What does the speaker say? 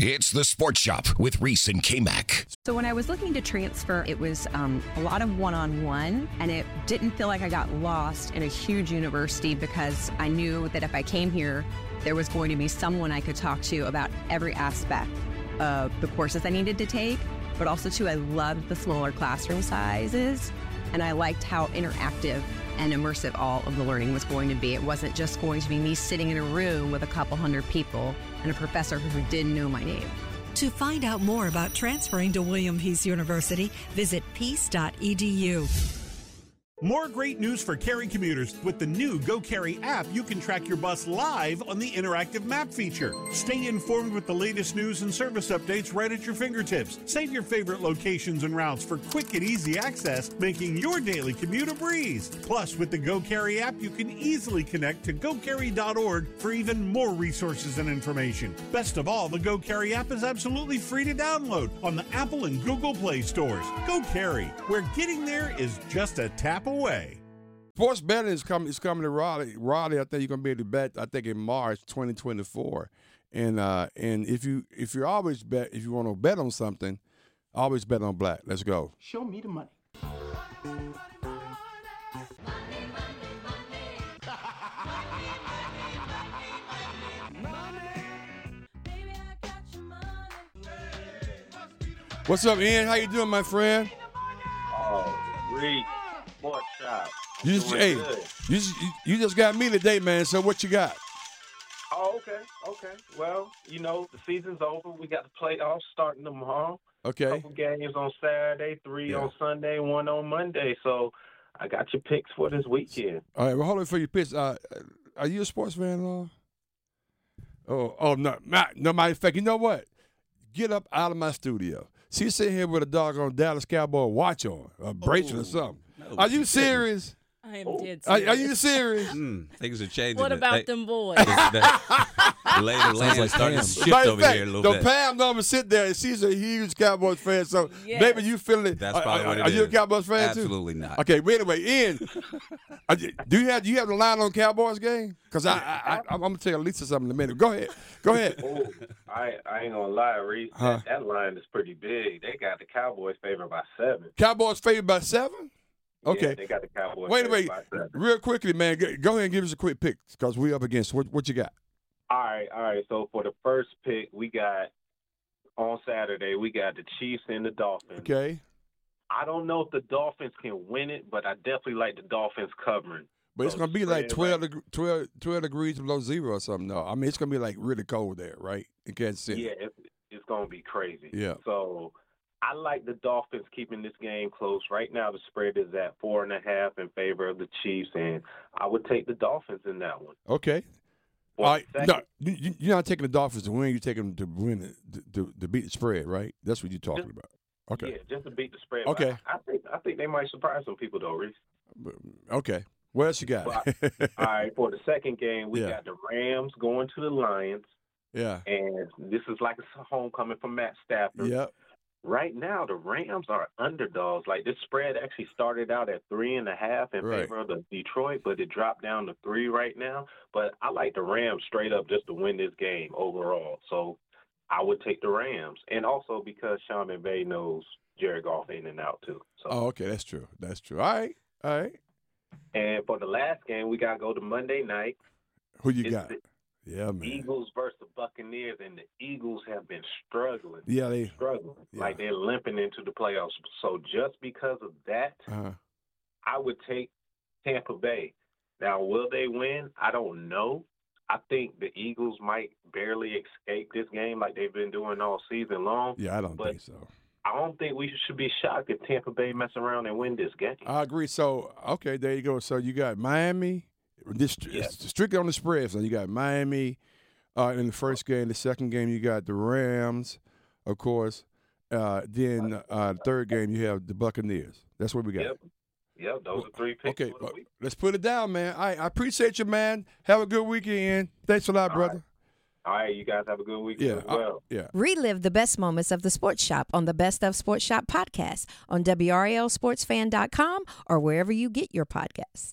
It's the Sports Shop with Reese and K Mac. So when I was looking to transfer, it was um, a lot of one-on-one, and it didn't feel like I got lost in a huge university because I knew that if I came here, there was going to be someone I could talk to about every aspect of the courses I needed to take. But also, too, I loved the smaller classroom sizes, and I liked how interactive and immersive all of the learning was going to be. It wasn't just going to be me sitting in a room with a couple hundred people and a professor who didn't know my name. To find out more about transferring to William Peace University, visit peace.edu. More great news for Cary commuters. With the new Go Cary app, you can track your bus live on the interactive map feature. Stay informed with the latest news and service updates right at your fingertips. Save your favorite locations and routes for quick and easy access, making your daily commute a breeze. Plus, with the Go Cary app, you can easily connect to gocary.org for even more resources and information. Best of all, the Go Cary app is absolutely free to download on the Apple and Google Play stores. Go Cary, where getting there is just a tap away. Sports betting is coming. Is coming to Raleigh. Raleigh, I think you're gonna be able to bet. I think in March 2024. And uh, and if you if you're always bet if you want to bet on something, always bet on black. Let's go. Show me the money. What's up, Ian? How you doing, my friend? Oh, Reed, Sports Shop. You just, hey, good. you just, you just got me today, man. So what you got? Oh, okay, okay. Well, you know, the season's over. We got the playoffs starting tomorrow. Okay. Couple games on Saturday, three Yeah. on Sunday, one on Monday. So I got your picks for this weekend. All right. Well, hold on for your picks. Uh, are you a sports fan at all? Oh, oh no, not, no. Matter of fact, you know what? Get up out of my studio. She's sitting here with a doggone Dallas Cowboy watch on, a bracelet or something. Are you serious? I am dead serious. are you serious? Mm, things are changing. What about they- them boys? the lay of the land like starting Pam. to shift Matter over fact, here a little the bit. Pam normally sit there, and she's a huge Cowboys fan. So Yes. maybe you feeling it. That's are, probably are- what it are you a. Cowboys fan too? Absolutely not. Okay, but anyway, Ian, you- do you have do you have the line on Cowboys game? Because I, I, I I'm gonna tell Lisa something in a minute. Go ahead, go ahead. Oh, I I ain't gonna lie, Reese. Huh. That, that line is pretty big. They got the Cowboys favored by seven. Cowboys favored by seven. Okay. Yeah, they got the Cowboys. Wait a minute, real quickly, man. Go, ahead and give us a quick pick because we're up against what what you got. All right, all right. So for the first pick, we got on Saturday. We got the Chiefs and the Dolphins. Okay, I don't know if the Dolphins can win it, but I definitely like the Dolphins covering. but it's So gonna be like spread 12, deg- 12, 12 degrees below zero or something. No, I mean it's gonna be like really cold there, right? In Kansas City. Yeah, it's, it's going to be crazy. Yeah. So I like the Dolphins keeping this game close. Right now, the spread is at four and a half in favor of the Chiefs, and I would take the Dolphins in that one. Okay. All right. No, you, you- you're not taking the Dolphins to win. You're taking them to win, to, to, to beat the spread, right? That's what you're talking Just- about. Okay. Yeah, just to beat the spread. Okay. I, I think I think they might surprise some people though, Reese. Okay. What else you got? All right, for the second game, we Yeah. got the Rams going to the Lions, yeah. and this is like a homecoming for Matt Stafford. Yeah. Right now, the Rams are underdogs. Like this spread actually started out at three and a half in Right. favor of the Detroit, but it dropped down to three right now. But I like the Rams straight up just to win this game overall. So I would take the Rams, and also because Sean McVay knows Jared Goff in and out too. So Oh, okay. That's true. That's true. All right. All right. and for the last game, we gotta go to Monday night. Who you It's got? the Yeah, man. Eagles versus the Buccaneers, and the Eagles have been struggling. Yeah, they. struggling. Yeah. Like they're limping into the playoffs. So just because of that, Uh, I would take Tampa Bay. Now, will they win? I don't know. I think the Eagles might barely escape this game like they've been doing all season long. yeah, I don't think so. I don't think we should be shocked if Tampa Bay mess around and win this game. I agree. So, okay, there you go. So you got Miami. This Yeah. strictly on the spread. So you got Miami uh, in the first game. The second game, you got the Rams. of course. Uh, then uh, third game you have the Buccaneers. That's what we got. Yep. Yep, those are three picks. Okay, for the week. let's put it down, man. I, I appreciate you, man. Have a good weekend. Thanks a lot, All brother. All right, you guys have a good weekend Yeah, as I- well. yeah. Relive the best moments of the Sports Shop on the Best of Sports Shop podcast on WRALSportsFan.com or wherever you get your podcasts.